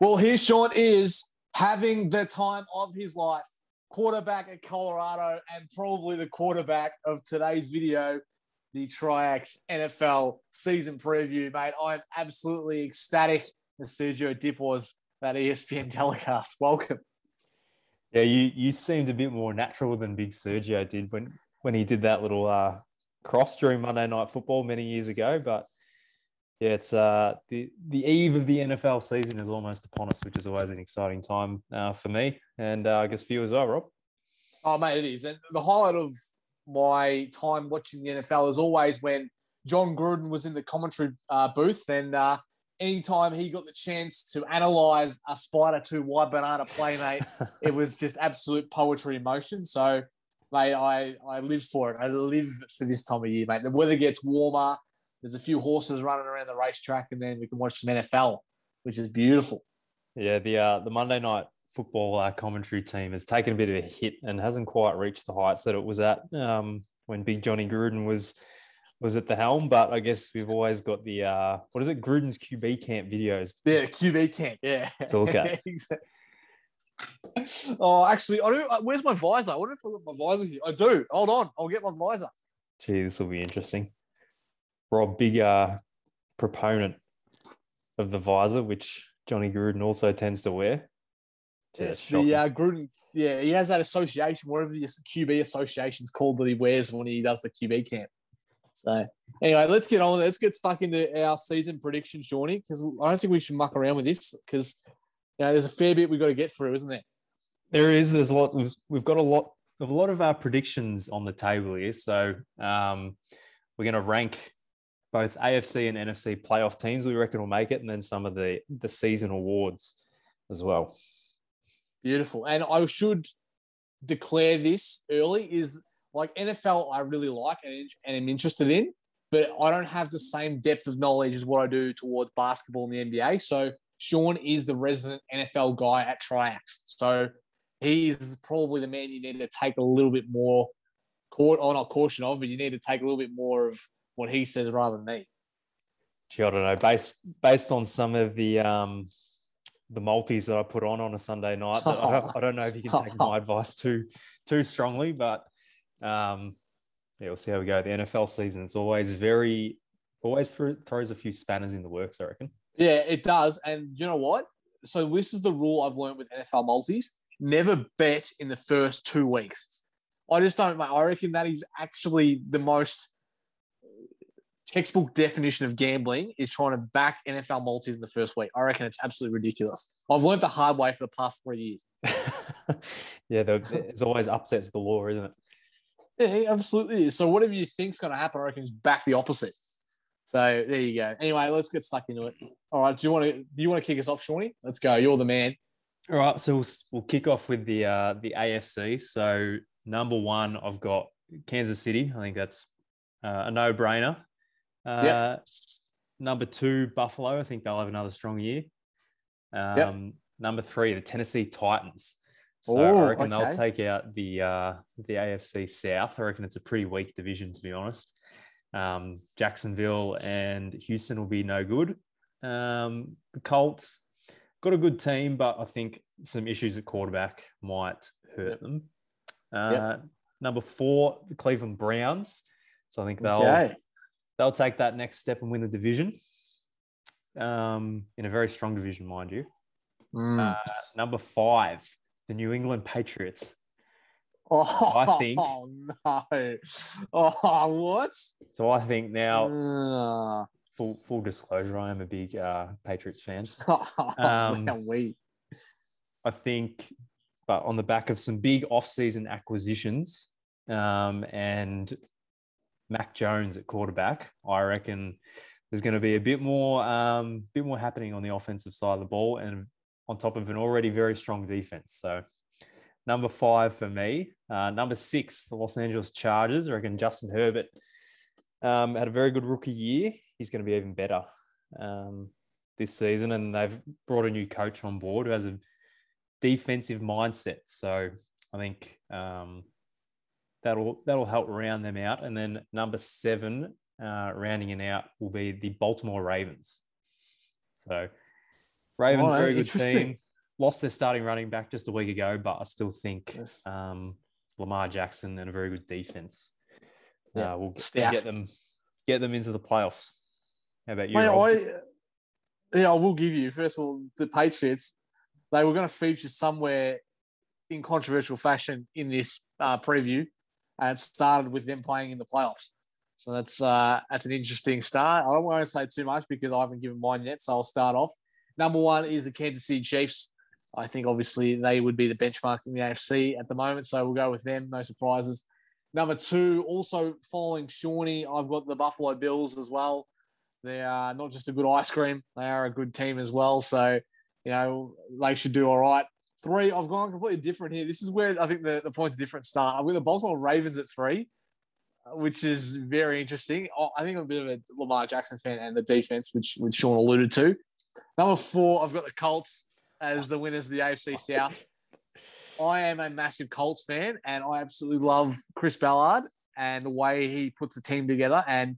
Well, here Sean is having the time of his life. Quarterback at Colorado and probably the quarterback of today's video, the Triax NFL season preview, mate. I'm absolutely ecstatic The Sergio Dipp was that ESPN telecast. Welcome. Yeah, you you seemed a bit more natural than Big Sergio did when when he did that little uh, cross during Monday Night Football many years ago. But yeah, it's uh, the the eve of the NFL season is almost upon us, which is always an exciting time uh, for me and uh, I guess for you as well, Rob. Oh, mate, it is. And the highlight of my time watching the NFL is always when Jon Gruden was in the commentary uh, booth, and uh, anytime he got the chance to analyze a Spider 2 Y banana playmate, it was just absolute poetry in motion. So, mate, I, I live for it. I live for this time of year, mate. The weather gets warmer. There's a few horses running around the racetrack, and then we can watch some NFL, which is beautiful. Yeah, the uh, the Monday night football uh, commentary team has taken a bit of a hit and hasn't quite reached the heights that it was at um, when Big Johnny Gruden was was at the helm. But I guess we've always got the uh, what is it, Gruden's QB camp videos. Yeah, QB camp. Yeah, to look at. oh, actually, I do. Uh, where's my visor? I wonder if I got my visor here. I do. Hold on, I'll get my visor. Gee, this will be interesting. Rob, big uh, proponent of the visor, which Johnny Gruden also tends to wear. Yes, the uh, Gruden. Yeah, he has that association, whatever the QB association's called that he wears when he does the QB camp. So anyway, let's get on. Let's get stuck into our season predictions, Shawnee, because I don't think we should muck around with this because you know there's a fair bit we've got to get through, isn't there? There is. There's a lot. We've, we've got a lot of a lot of our predictions on the table here. So um, we're going to rank both AFC and NFC playoff teams we reckon will make it, and then some of the the season awards as well. Beautiful. And I should declare this early is like NFL I really like and, and am interested in, but I don't have the same depth of knowledge as what I do towards basketball in the NBA. So Sean is the resident NFL guy at Triax. So he is probably the man you need to take a little bit more court or not caution of, but you need to take a little bit more of what he says rather than me. Gee, I don't know. Based based on some of the um the multis that I put on on a Sunday night. I, don't, I, don't, know if you can take my advice too too strongly, but um, yeah, we'll see how we go. The NFL season is always very always th- throws a few spanners in the works. I reckon. Yeah, it does. And you know what? So this is the rule I've learned with NFL multis: never bet in the first two weeks. I just don't. I reckon that is actually the most textbook definition of gambling is trying to back NFL multis in the first week. I reckon it's absolutely ridiculous. I've learned the hard way for the past three years. yeah, there's always upsets galore, isn't it? Yeah, absolutely is. So whatever you think's going to happen, I reckon is back the opposite. So there you go. Anyway, let's get stuck into it. All right, do you want to do you want to kick us off, Shawnee? Let's go. You're the man. All right, so we'll, we'll kick off with the uh, the AFC. So number one, I've got Kansas City. I think that's uh, a no brainer. Uh, yep. Number two, Buffalo. I think they'll have another strong year. Um, yep. Number three, the Tennessee Titans. So I reckon okay. they'll take out the uh, the AFC South. I reckon it's a pretty weak division, to be honest. Um, Jacksonville and Houston will be no good. Um, the Colts got a good team, but I think some issues at quarterback might hurt yep. them. Uh, yep. Number four, the Cleveland Browns. So I think they'll okay they'll take that next step and win the division um, in a very strong division, mind you. Mm. Uh, number five, the New England Patriots. Oh, I think. Oh no! Oh, what? So I think now, uh. full full disclosure, I am a big uh, Patriots fan. um, we. I think, but on the back of some big off-season acquisitions um, and Mac Jones at quarterback, I reckon there's going to be a bit more, um, bit more happening on the offensive side of the ball, and on top of an already very strong defense. So, number five for me. Uh, number six, the Los Angeles Chargers. I reckon Justin Herbert um, had a very good rookie year. He's going to be even better um, this season, and they've brought a new coach on board who has a defensive mindset. So, I think um, that'll that'll help round them out. And then number seven, uh, rounding it out, will be the Baltimore Ravens. So Ravens, Oh, very good team. Lost their starting running back just a week ago, but I still think Yes. um, Lamar Jackson and a very good defense Yeah, uh, will get, get them get them into the playoffs. How about you? Mate, I, yeah, I will give you first of all the Patriots. They were going to feature somewhere in controversial fashion in this uh, preview, and it started with them playing in the playoffs. So that's uh, that's an interesting start. I don't want to say too much because I haven't given mine yet, so I'll start off. Number one is the Kansas City Chiefs. I think obviously they would be the benchmark in the AFC at the moment, so we'll go with them. No surprises. Number two, also following Shawnee, I've got the Buffalo Bills as well. They are not just a good ice cream; they are a good team as well. So, you know, they should do all right. Three, I've gone completely different here. This is where I think the, the points different start. I've got the Baltimore Ravens at three, which is very interesting. I- think I'm a bit of a Lamar Jackson fan and the defense, which which Sean alluded to. Number four, I've got the Colts as the winners of the AFC South. I am a massive Colts fan, and I absolutely love Chris Ballard and the way he puts the team together. And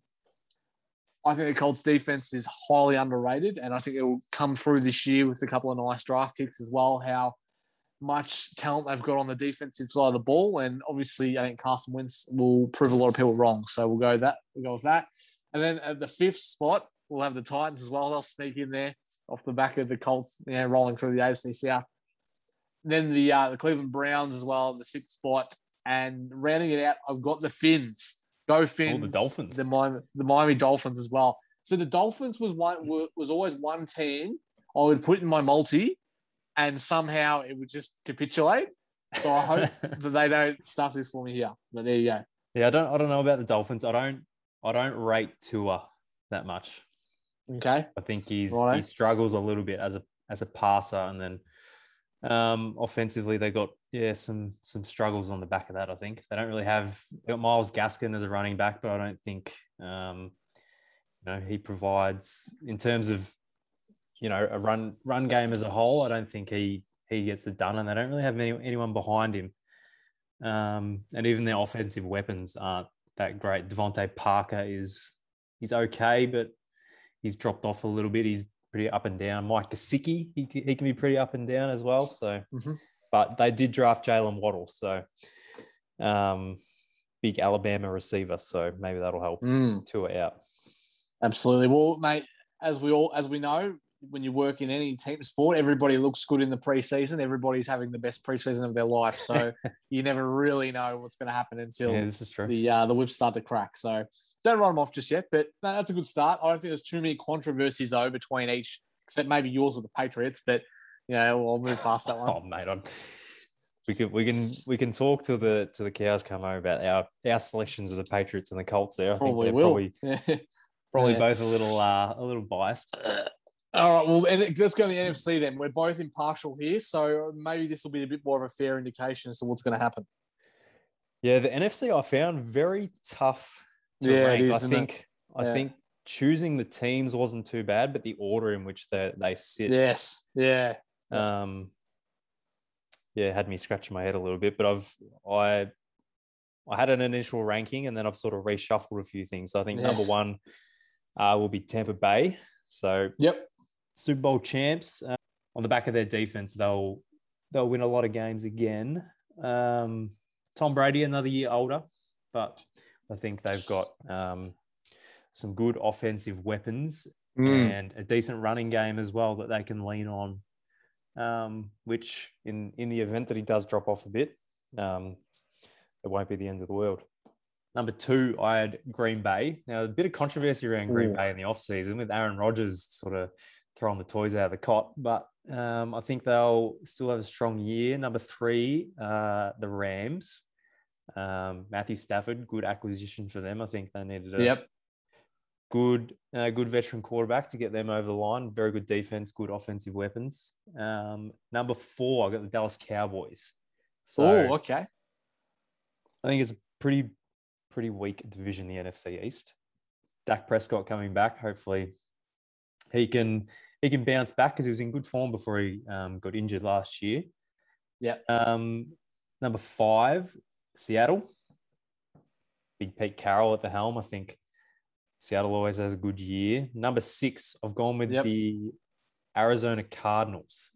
I think the Colts defense is highly underrated, and I think it will come through this year with a couple of nice draft picks as well. How much talent they've got on the defensive side of the ball, and obviously, I think Carson Wentz will prove a lot of people wrong. So we'll go that. We'll go with that. And then at the fifth spot, we'll have the Titans as well. They'll sneak in there off the back of the Colts, you know, rolling through the AFC South. Then the uh, the Cleveland Browns as well, the sixth spot, and rounding it out, I've got the Finns. Go Finns! Dolphins. The Miami, the Miami Dolphins as well. So the Dolphins was one was always one team I would put in my multi, and somehow it would just capitulate. So I hope that they don't stuff this for me here. But there you go. Yeah, I don't I don't know about the Dolphins. I don't I don't rate Tua that much. Okay. I think he's he struggles a little bit as a as a passer, and then um, offensively they got yeah some some struggles on the back of that. I think they don't really have they got Myles Gaskin as a running back, but I don't think um, you know he provides in terms of you know a run run game as a whole. I don't think he he gets it done, and they don't really have any, anyone behind him. Um, and even their offensive weapons aren't that great. DeVante Parker is he's okay, but he's dropped off a little bit. He's pretty up and down. Mike Gesicki, he, he can be pretty up and down as well. So, Mhm. but they did draft Jaylen Waddle, so um, big Alabama receiver. So maybe that'll help Mm. Tua out. Absolutely. Well, mate, as we all as we know, when you work in any team sport, everybody looks good in the preseason. Everybody's having the best preseason of their life. So you never really know what's going to happen until Yeah, this is true. the uh, the whips start to crack. So don't write them off just yet. But no, that's a good start. I don't think there's too many controversies though between each, except maybe yours with the Patriots. But you know, we'll move past that one. Oh mate, I'm, we can we can we can talk to the till the cows come home about our our selections of the Patriots and the Colts. There, I probably think they're will. probably probably Yeah. both a little uh, a little biased. All right, well, and let's go to the NFC then. We're both impartial here, so maybe this will be a bit more of a fair indication as to what's going to happen. Yeah, the NFC I found very tough to Yeah, rank. is, I think I think choosing the teams wasn't too bad, but the order in which they they sit, Yes, yeah, um, yeah, had me scratching my head a little bit. But I've I I had an initial ranking, and then I've sort of reshuffled a few things. So I think Yeah. number one uh, will be Tampa Bay. So yep, Super Bowl champs. Uh, on the back of their defense, they'll they'll win a lot of games again. Um, Tom Brady another year older, but I think they've got um, some good offensive weapons Mm. and a decent running game as well that they can lean on. Um, which in in the event that he does drop off a bit, um, it won't be the end of the world. Number two, I had Green Bay. Now, a bit of controversy around Green Ooh. Bay in the offseason with Aaron Rodgers sort of throwing the toys out of the cot, but um, I think they'll still have a strong year. Number three, uh, the Rams. Um, Matthew Stafford, good acquisition for them. I think they needed a yep, good, uh, good veteran quarterback to get them over the line. Very good defense, good offensive weapons. Um, number four, I got the Dallas Cowboys. So oh, okay, I think it's a pretty, pretty weak division, the NFC East. Dak Prescott coming back. Hopefully, he can he can bounce back because he was in good form before he um, got injured last year. Yeah. Um, number five, Seattle. Big Pete Carroll at the helm. I think Seattle always has a good year. Number six, I've gone with Yep. the Arizona Cardinals.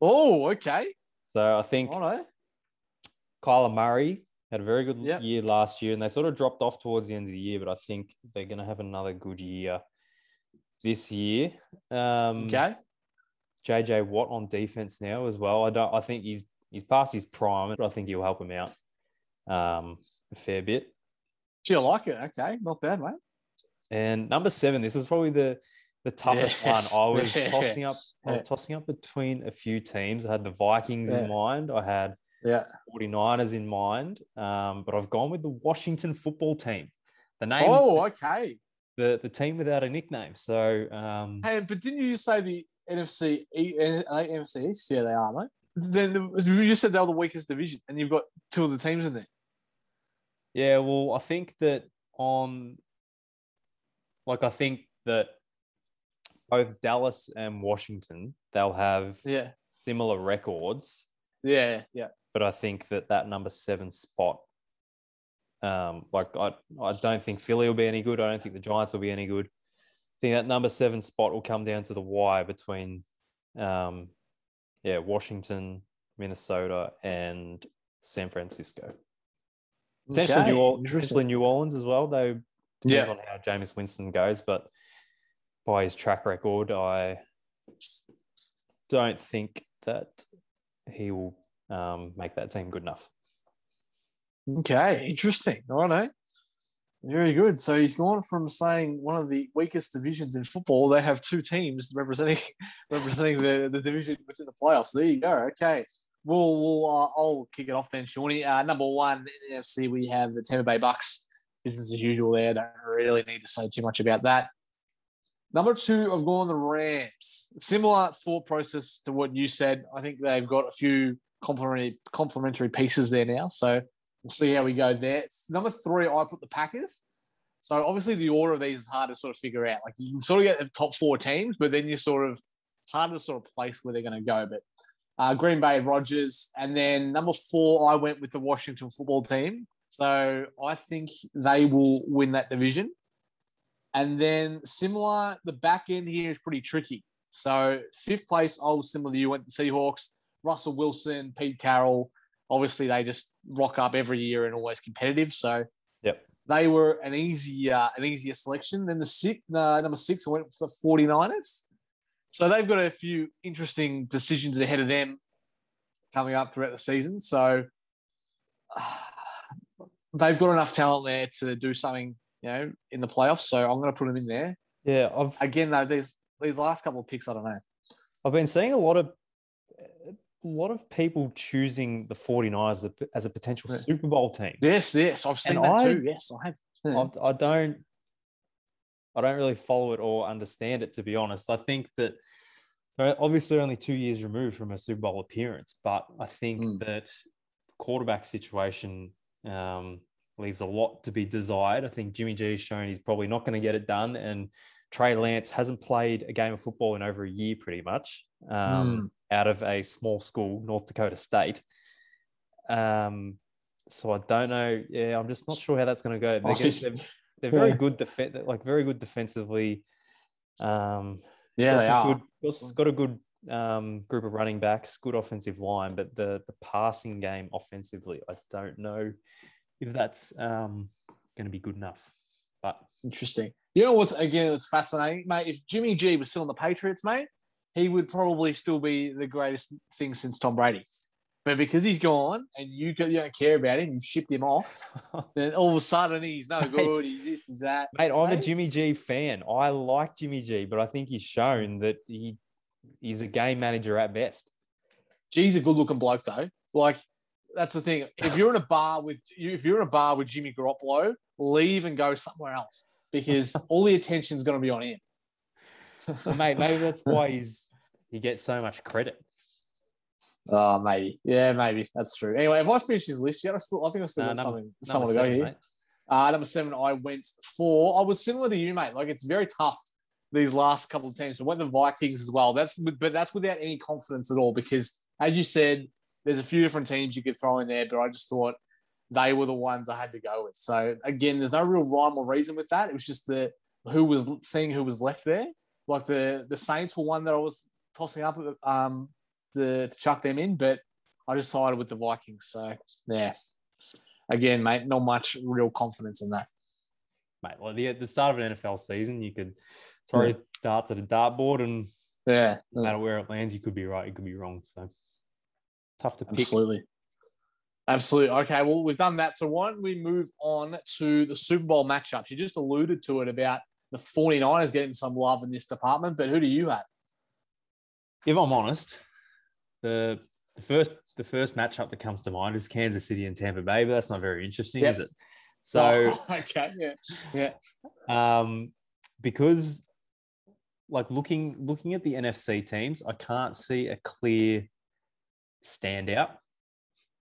Oh, okay. So I think All right. Kyler Murray had a very good Yep. year last year, and they sort of dropped off towards the end of the year. But I think they're going to have another good year this year. Um, Okay. JJ Watt on defense now as well. I don't. I think he's he's past his prime, but I think he'll help him out um, a fair bit. Do you like it? Okay. Not bad, mate. And number seven, this was probably the the toughest Yes. one. I was Yeah. tossing up. I was Yeah. tossing up between a few teams. I had the Vikings Yeah. in mind. I had Yeah. 49ers in mind, um, but I've gone with the Washington football team. The name, Oh, okay. the, the team without a nickname. So um, Hey, but didn't you say the NFC, uh, NFC East? Yeah, they are, mate. Then you just said they were the weakest division, and you've got two of the teams in there. Yeah, well, I think that on, like, I think that both Dallas and Washington, they'll have Yeah. similar records, Yeah. Yeah. but I think that that number seven spot, um, like I, I don't think Philly will be any good. I don't think the Giants will be any good. I think that number seven spot will come down to the wire between, um, yeah, Washington, Minnesota, and San Francisco. Potentially, Okay, New, Or- potentially New Orleans as well, though. Yeah. Depends on how Jameis Winston goes, but by his track record, I don't think that he will um, make that team good enough. Okay, interesting. All right. Very good. So he's gone from saying one of the weakest divisions in football. They have two teams representing representing the, the division within the playoffs. There you go. Okay. We'll, we'll uh, I'll kick it off then, Shawnee. Uh, number one in the NFC, we have the Tampa Bay Bucks. Business as usual there. Don't really need to say too much about that. Number two, I've gone the Rams. Similar thought process to what you said. I think they've got a few complementary complementary pieces there now. So we'll see how we go there. Number three, I put the Packers. So obviously the order of these is hard to sort of figure out. Like you can sort of get the top four teams, but then you sort of it's hard to sort of place where they're going to go. But uh, Green Bay, Rodgers, and then number four, I went with the Washington football team. So I think they will win that division. And then similar, the back end here is pretty tricky. So fifth place, I was similar to you, went the Seahawks, Russell Wilson, Pete Carroll. Obviously, they just rock up every year and always competitive. So Yep. they were an easy, uh, an easier selection. Then the six, uh, number six, I went for the 49ers. So they've got a few interesting decisions ahead of them coming up throughout the season. So they've got enough talent there to do something, you know, in the playoffs. So I'm going to put them in there. Yeah, I've Again, though, these these last couple of picks, I don't know. I've been seeing a lot of a lot of people choosing the 49ers as a, as a potential Yeah. Super Bowl team. Yes, yes, I've seen And that I- too. Yes, I have. Yeah. I, I don't I don't really follow it or understand it to be honest. I think that they're obviously only two years removed from a Super Bowl appearance, but I think Mm. that quarterback situation um, leaves a lot to be desired. I think Jimmy G has shown he's probably not going to get it done, and Trey Lance hasn't played a game of football in over a year, pretty much, um, out of a small school, North Dakota State. Um, so I don't know. Yeah, I'm just not sure how that's going to go. They're, gonna- this- they're, they're very Yeah. good defense, like very good defensively. Um, yeah, got they are. Good, got- got a good um, group of running backs, good offensive line, but the the passing game offensively, I don't know if that's um, going to be good enough. But Interesting. You know what's again? It's fascinating, mate. If Jimmy G was still on the Patriots, mate, he would probably still be the greatest thing since Tom Brady. But because he's gone and you, you don't care about him, you've shipped him off. Then all of a sudden he's no good. He's this, he's that. mate, I'm a Jimmy G fan. I like Jimmy G, but I think he's shown that he he's a game manager at best. G's a good looking bloke though. Like that's the thing. If you're in a bar with you, if you're in a bar with Jimmy Garoppolo, leave and go somewhere else because all the attention's going to be on him. So, mate, maybe that's why he's he gets so much credit. Oh, maybe. Yeah, maybe. That's true. Anyway, if I finish this list yet, I still I think I still Nah, got number- something someone to go here. mate. Uh, number seven, I went for. I was similar to you, mate. Like it's very tough these last couple of teams. I went the Vikings as well. That's but that's without any confidence at all because, as you said, there's a few different teams you could throw in there. But I just thought they were the ones I had to go with. So again, there's no real rhyme or reason with that. It was just the who was seeing who was left there. Like the the Saints were one that I was tossing up um to, to chuck them in, but I just sided with the Vikings. So yeah, again, mate, not much real confidence in that. Mate, well, the, the start of an NFL season, you could throw yeah. darts at a dartboard and yeah, no matter where it lands, you could be right, you could be wrong. So tough to pick. Absolutely. Absolutely. Okay, well, we've done that. So why don't we move on to the Super Bowl matchups? You just alluded to it about the 49ers getting some love in this department, but who do you have? If I'm honest, the the first the first matchup that comes to mind is Kansas City and Tampa Bay, but that's not very interesting, yep. is it? So oh, okay, yeah, yeah. Um, because like looking looking at the NFC teams, I can't see a clear standout.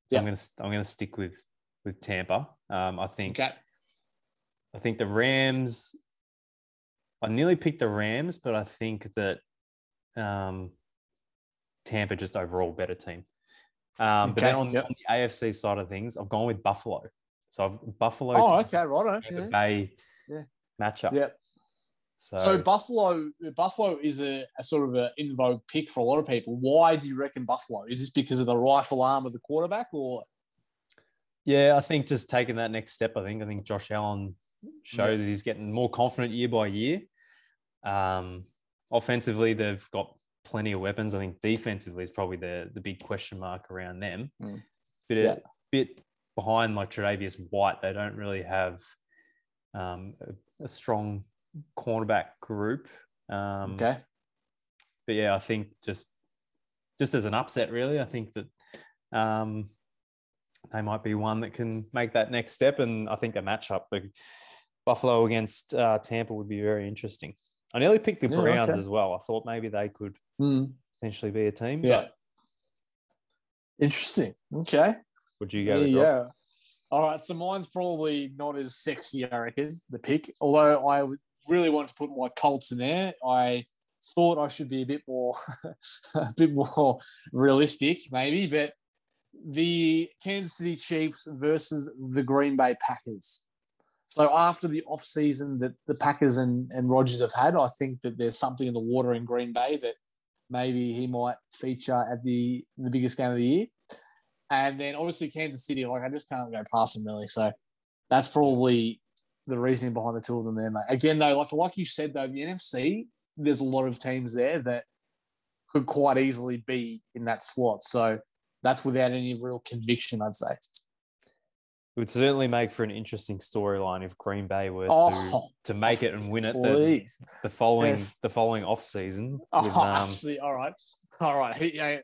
So yep. I'm gonna I'm gonna stick with with Tampa. Um, I think okay. I think the Rams. I nearly picked the Rams, but I think that um, Tampa just overall better team. Um, okay. But then on, yep. on, the AFC side of things, I've gone with Buffalo. So I've, Buffalo. Oh, okay, right. Yeah. Bay yeah. matchup. Yep. So, so Buffalo, Buffalo is a, a sort of an in vogue pick for a lot of people. Why do you reckon Buffalo? Is this because of the rifle arm of the quarterback, or? Yeah, I think just taking that next step. I think I think Josh Allen shows yeah. he's getting more confident year by year. Um, offensively, they've got plenty of weapons. I think defensively is probably the the big question mark around them. Mm. Bit yeah. a bit behind like Tre'Davious White, they don't really have um, a, a, strong cornerback group. Um, okay. But yeah, I think just just as an upset, really, I think that um, they might be one that can make that next step. And I think a matchup, the Buffalo against uh, Tampa, would be very interesting. I nearly picked the Browns okay. as well. I thought maybe they could mm. potentially be a team. Yeah. Interesting. Okay. Would you go? Yeah. All right. So mine's probably not as sexy, I reckon, the pick. Although I really want to put my Colts in there. I thought I should be a bit more, a bit more realistic, maybe. But the Kansas City Chiefs versus the Green Bay Packers. So after the off season that the Packers and, and Rodgers have had, I think that there's something in the water in Green Bay that maybe he might feature at the the biggest game of the year. And then obviously Kansas City, like I just can't go past them really. So that's probably the reasoning behind the two of them there, mate. Again, though, like like you said though, the NFC, there's a lot of teams there that could quite easily be in that slot. So that's without any real conviction, I'd say. It would certainly make for an interesting storyline if Green Bay were oh, to, to make it and win it the, the, following yes. the following off season. Oh, with, um, actually, all right, all right. Yeah,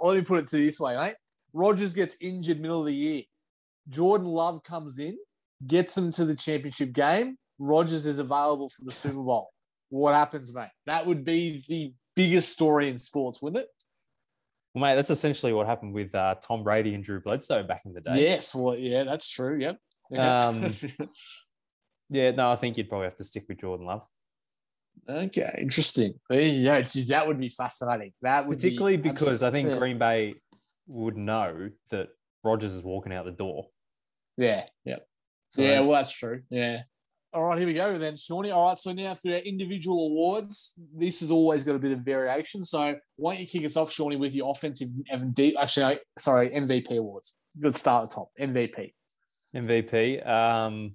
let me put it to this way, mate. Rodgers gets injured middle of the year. Jordan Love comes in, gets them to the championship game. Rodgers is available for the Super Bowl. What happens, mate? That would be the biggest story in sports, wouldn't it? Well, mate, that's essentially what happened with uh, Tom Brady and Drew Bledsoe back in the day. Yes, well, yeah, that's true. Yep. Um, yeah, no, I think you'd probably have to stick with Jordan Love. Okay, interesting. Yeah, geez, that would be fascinating. That would particularly be because I think yeah. Green Bay would know that Rodgers is walking out the door. Yeah, yeah, so, yeah. Well, that's true. Yeah. All right, here we go then, Shawnee. All right, so now for our individual awards, this has always got a bit of variation. So why don't you kick us off, Shawnee, with your offensive MD, actually, sorry, MVP awards. Let's start at the top. MVP. MVP. Um,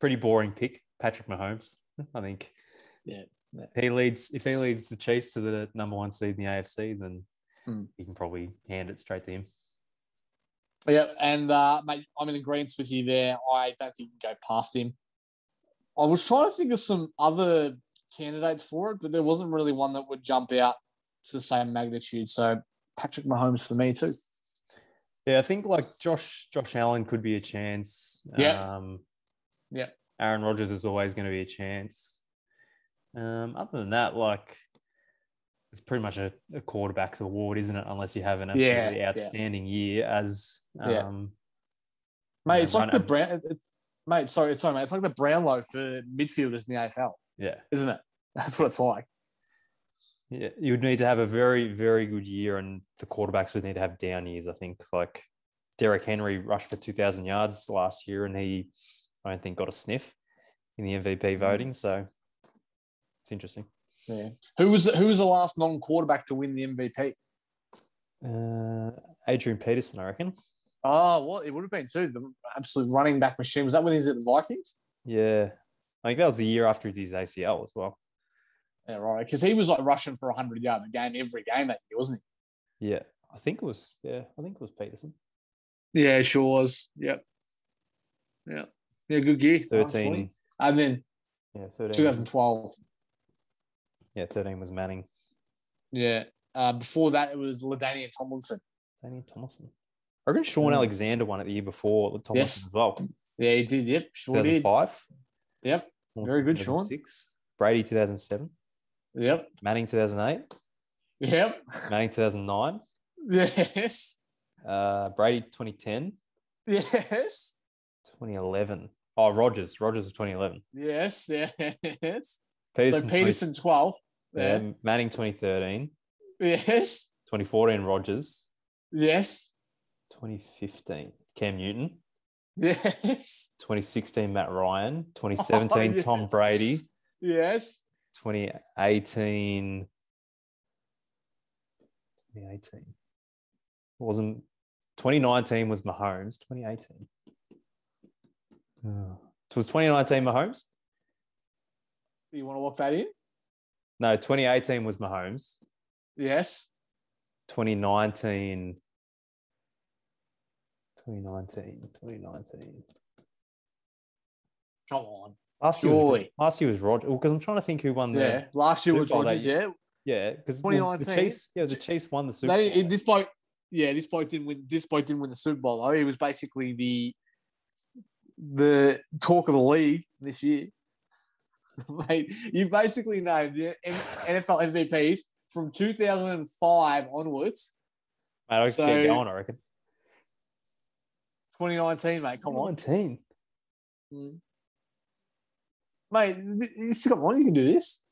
pretty boring pick, Patrick Mahomes. I think. Yeah. yeah. He leads. If he leads the Chiefs to the number one seed in the AFC, then mm. you can probably hand it straight to him. Yeah, and uh, mate, I'm in agreement with you there. I don't think you can go past him. I was trying to think of some other candidates for it, but there wasn't really one that would jump out to the same magnitude. So Patrick Mahomes for me too. Yeah, I think like Josh Josh Allen could be a chance. Yeah. Um, yeah. Aaron Rodgers is always going to be a chance. Um, other than that, like it's pretty much a, a quarterback's award, isn't it? Unless you have an absolutely yeah, outstanding yeah. year as um, yeah. mate. It's like the Brown. It's, mate. Sorry, sorry, mate. It's like the Brownlow for midfielders in the AFL. Yeah, isn't it? That's what it's like. Yeah, you would need to have a very, very good year, and the quarterbacks would need to have down years. I think, like Derrick Henry rushed for 2,000 yards last year, and he, I don't think, got a sniff in the MVP Mm. voting. So it's interesting. Yeah. Who was who was the last non-quarterback to win the MVP? Uh, Adrian Peterson, I reckon. Oh, well, it would have been too. The absolute running back machine. Was that when he was at the Vikings? Yeah. I think that was the year after he did his ACL as well. Yeah, right. Because he was like rushing for 100 yards a game every game that year, wasn't he? Yeah. I think it was, yeah, I think it was Peterson. Yeah, sure was. Yep. Yeah. Yeah, good gear. 13. And then Yeah, 13. 2012. Yeah, 13 was Manning. Yeah. Uh, before that, it was Ladainian Tomlinson. Danny Thomason. I reckon Sean Mm. Alexander won it the year before Thomason Yes. as well. Yeah, he did. Yep. Sure did. 2005. Yep. Very good, Sean. 2006. Brady 2007. Yep. Manning 2008. Yep. Manning 2009. Yes. Uh, Brady 2010. Yes. 2011. Oh, Rodgers. Rodgers of 2011. Yes. Yes. Peterson, so Peterson 12. 20, Yeah. yeah, Manning 2013. Yes. 2014 Rodgers. Yes. 2015 Cam Newton. Yes. 2016 Matt Ryan. 2017 Tom yes. Brady. Yes. 2018. 2018. It Wasn't 2019 was Mahomes. 2018. Oh. So it was 2019 Mahomes? Do you want to lock that in? No, 2018 was Mahomes. Yes. 2019. 2019. 2019. Come on. Last year, was, Surely. last year was Roger. Because I'm trying to think who won the. Yeah. Last year Super was Bowl that year. yeah. Yeah, because the 2019. Chiefs. Yeah, the Chiefs won the Super They, Bowl. this bloke, yeah, this bloke didn't win. This bloke didn't win the Super Bowl though. He was basically the the talk of the league this year. Mate, you basically named the NFL MVPs from 2005 onwards. Mate, I so- keep going. I reckon. 2019, mate. Come on, 19. Mm. mate. th- Come on, you can do this.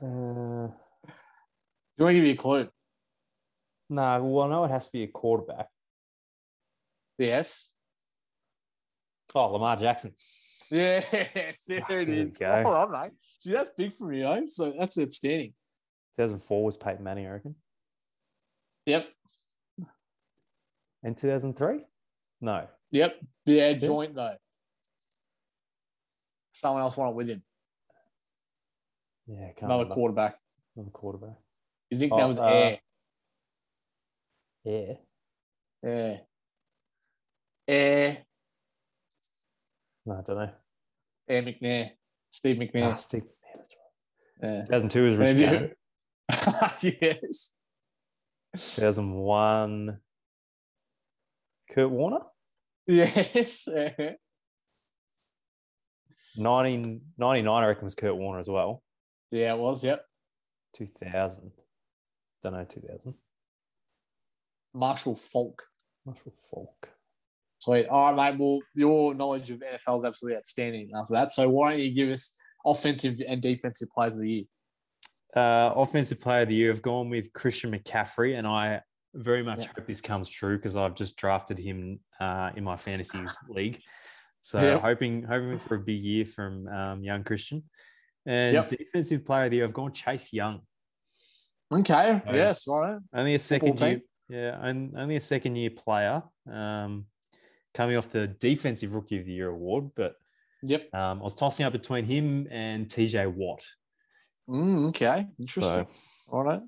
Uh, Do you want to give you a clue? no, well, I know it has to be a quarterback. Yes. Oh, Lamar Jackson. Yes, there it is. All right, mate. See, that's big for me, eh? So that's outstanding. 2004 was Peyton Manning, I reckon. Yep. And 2003? No. Yep. Yeah, joint though. Someone else won it with him. Yeah, Another remember. quarterback. Another quarterback. You think Oh, that was uh, Air? Yeah. Yeah. Air. No, I don't know. Air McNair. Steve Ah, McNair. Steve- yeah, that's right. Yeah. 2002 was Rich Gannon. yes. 2001, Kurt Warner. Yes. 1999, I reckon, was Kurt Warner as well. Yeah, it was. Yep. 2000. Don't know, 2000. Marshall Faulk. Marshall Faulk. Sweet. All right, mate. Well, your knowledge of NFL is absolutely outstanding after that. So why don't you give us offensive and defensive players of the year? Uh, offensive player of the year, I've gone with Christian McCaffrey, and I very much Yeah. hope this comes true because I've just drafted him uh, in my fantasy league. So hoping hoping for a big year from um, young Christian. And Yep. defensive player of the year, I've gone Chase Young. Okay. So yes. Right. Only a second year, yeah, only a second year player. Um, coming off the defensive rookie of the year award, but Yep. um, I was tossing up between him and TJ Watt. Mm, okay. Interesting. So All right.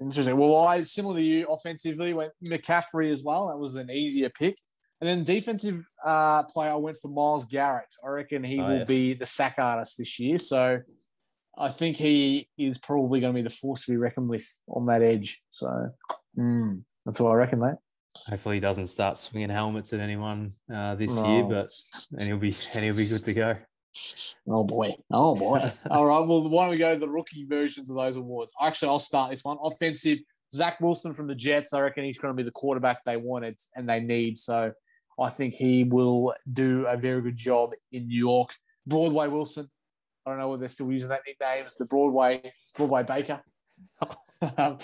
Interesting. Well, I similar to you offensively went McCaffrey as well. That was an easier pick. And then defensive uh, player, I went for Myles Garrett. I reckon he Oh, will yes. be the sack artist this year. So I think he is probably going to be the force to be reckoned with on that edge. So mm, that's what I reckon, mate. hopefully he doesn't start swinging helmets at anyone uh, this year, but and he'll be and he'll be good to go. Oh boy. Oh boy. All right. Well, why don't we go to the rookie versions of those awards? Actually, I'll start this one. Offensive, Zach Wilson from the Jets. I reckon he's going to be the quarterback they wanted and they need. So I think he will do a very good job in New York. Broadway Wilson. I don't know whether they're still using that nickname. It's the Broadway Broadway Baker. Um,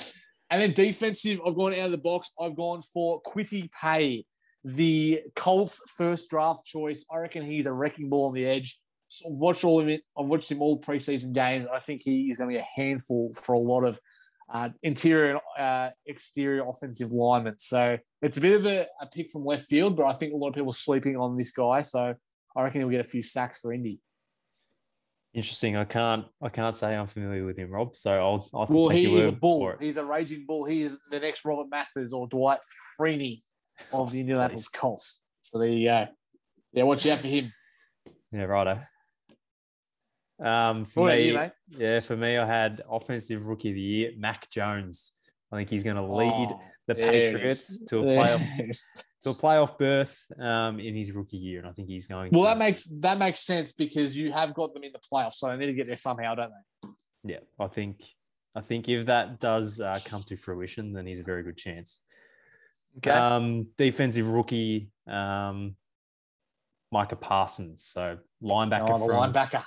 And then defensive, I've gone out of the box. I've gone for Kwity Paye, the Colts' first draft choice. I reckon he's a wrecking ball on the edge. So I've watched all of it. I've watched him all preseason games. I think he is going to be a handful for a lot of uh, interior and uh, exterior offensive linemen. So it's a bit of a, a, pick from left field, but I think a lot of people are sleeping on this guy. So I reckon he'll get a few sacks for Indy. Interesting. I can't. I can't say I'm familiar with him, Rob. So I'll. I'll well, he is a bull. He's a raging bull. He is the next Robert Mathis or Dwight Freeney of the Indianapolis Colts. So there you go. Yeah, watch out for him. Yeah, righto. Um, for me, you, yeah, for me, I had offensive rookie of the year, Mac Jones. I think he's going to lead oh, the Patriots to a playoff to a playoff berth um, in his rookie year, and I think he's going. Well, to. that makes that makes sense because you have got them in the playoffs, so they need to get there somehow, don't they? Yeah, I think I think if that does uh, come to fruition, then he's a very good chance. Okay. Um, defensive rookie, um, Micah Parsons. So linebacker. Oh, from, linebacker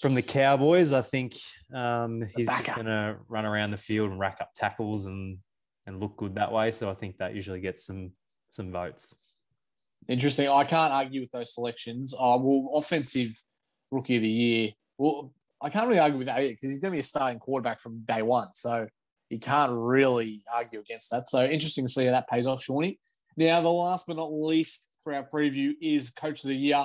from the Cowboys, I think um, he's just going to run around the field and rack up tackles and and look good that way. So I think that usually gets some some votes. Interesting. I can't argue with those selections. Uh, well, offensive rookie of the year. Well, I can't really argue with that because he's going to be a starting quarterback from day one. So you can't really argue against that. So interesting to see how that pays off, Shawnee. Now, the last but not least for our preview is Coach of the Year.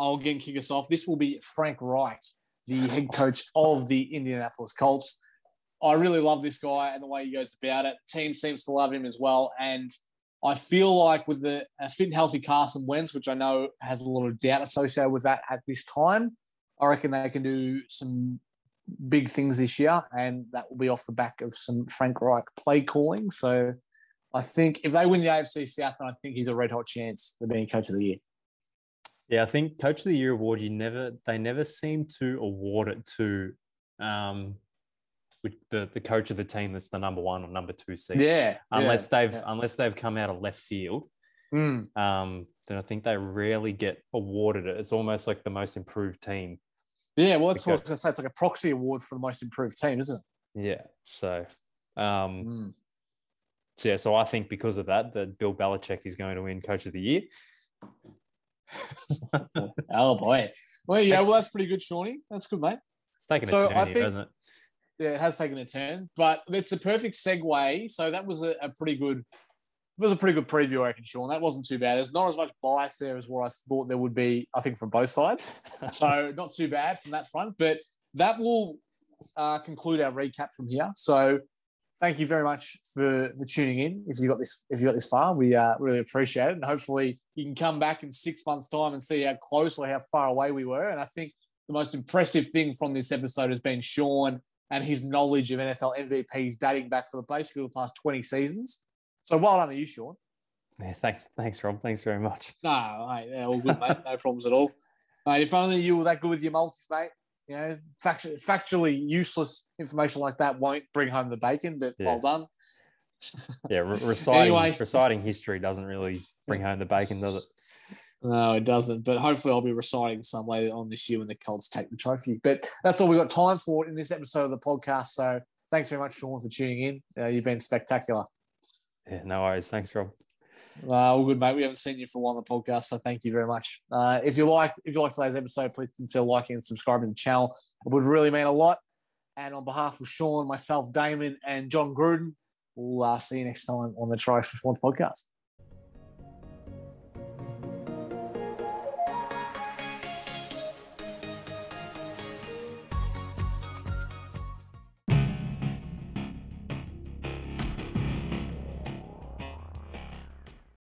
I'll again kick us off. This will be Frank Reich, the head coach of the Indianapolis Colts. I really love this guy and the way he goes about it. Team seems to love him as well. And I feel like with the fit and healthy Carson Wentz, which I know has a lot of doubt associated with that at this time, I reckon they can do some big things this year, and that will be off the back of some Frank Reich play calling. So I think if they win the AFC South, then I think he's a red hot chance of being coach of the year. Yeah, I think Coach of the Year award. You never, they never seem to award it to um, the the coach of the team that's the number one or number two seed. Yeah, unless yeah, they've yeah. unless they've come out of left field. Mm. Um, then I think they rarely get awarded it. It's almost like the most improved team. Yeah, well, that's what I was going to say. It's like a proxy award for the most improved team, isn't it? Yeah. So, um, mm. so yeah. So I think because of that, that Bill Belichick is going to win Coach of the Year. oh boy. Well, yeah, well, that's pretty good, Shawnee. That's good, mate. It's taken so a turn I here, think, doesn't it? Yeah, it has taken a turn, but it's a perfect segue. So that was a, a pretty good, it was a pretty good preview, I reckon, Sean. That wasn't too bad. There's not as much bias there as what I thought there would be. I think from both sides, so not too bad from that front. But that will uh, conclude our recap from here. So thank you very much for, for tuning in. If you got this, if you got this far, we uh, really appreciate it, and hopefully you can come back in six months' time and see how close or how far away we were. And I think the most impressive thing from this episode has been Sean and his knowledge of NFL MVPs dating back for the basically the past 20 seasons. So well done to you, Sean. Yeah, thanks, thanks, Rob. Thanks very much. No, mate, all good, mate. No problems at all. Mate, if only you were that good with your multis, mate. You know, factually, factually useless information like that won't bring home the bacon, but yeah. well done. yeah, re- reciting, anyway. reciting history doesn't really bring home the bacon, does it? No, it doesn't. But hopefully, I'll be reciting some later on this year when the Colts take the trophy. But that's all we've got time for in this episode of the podcast. So thanks very much, Sean, for tuning in. Uh, you've been spectacular. Yeah, no worries. Thanks, Rob. Uh, all good, mate. We haven't seen you for a while on the podcast, so thank you very much. Uh, if you liked, if you liked today's episode, please consider liking and subscribing to the channel. It would really mean a lot. And on behalf of Sean, myself, Damon, and Jon Gruden, we'll uh, see you next time on the Try Performance podcast.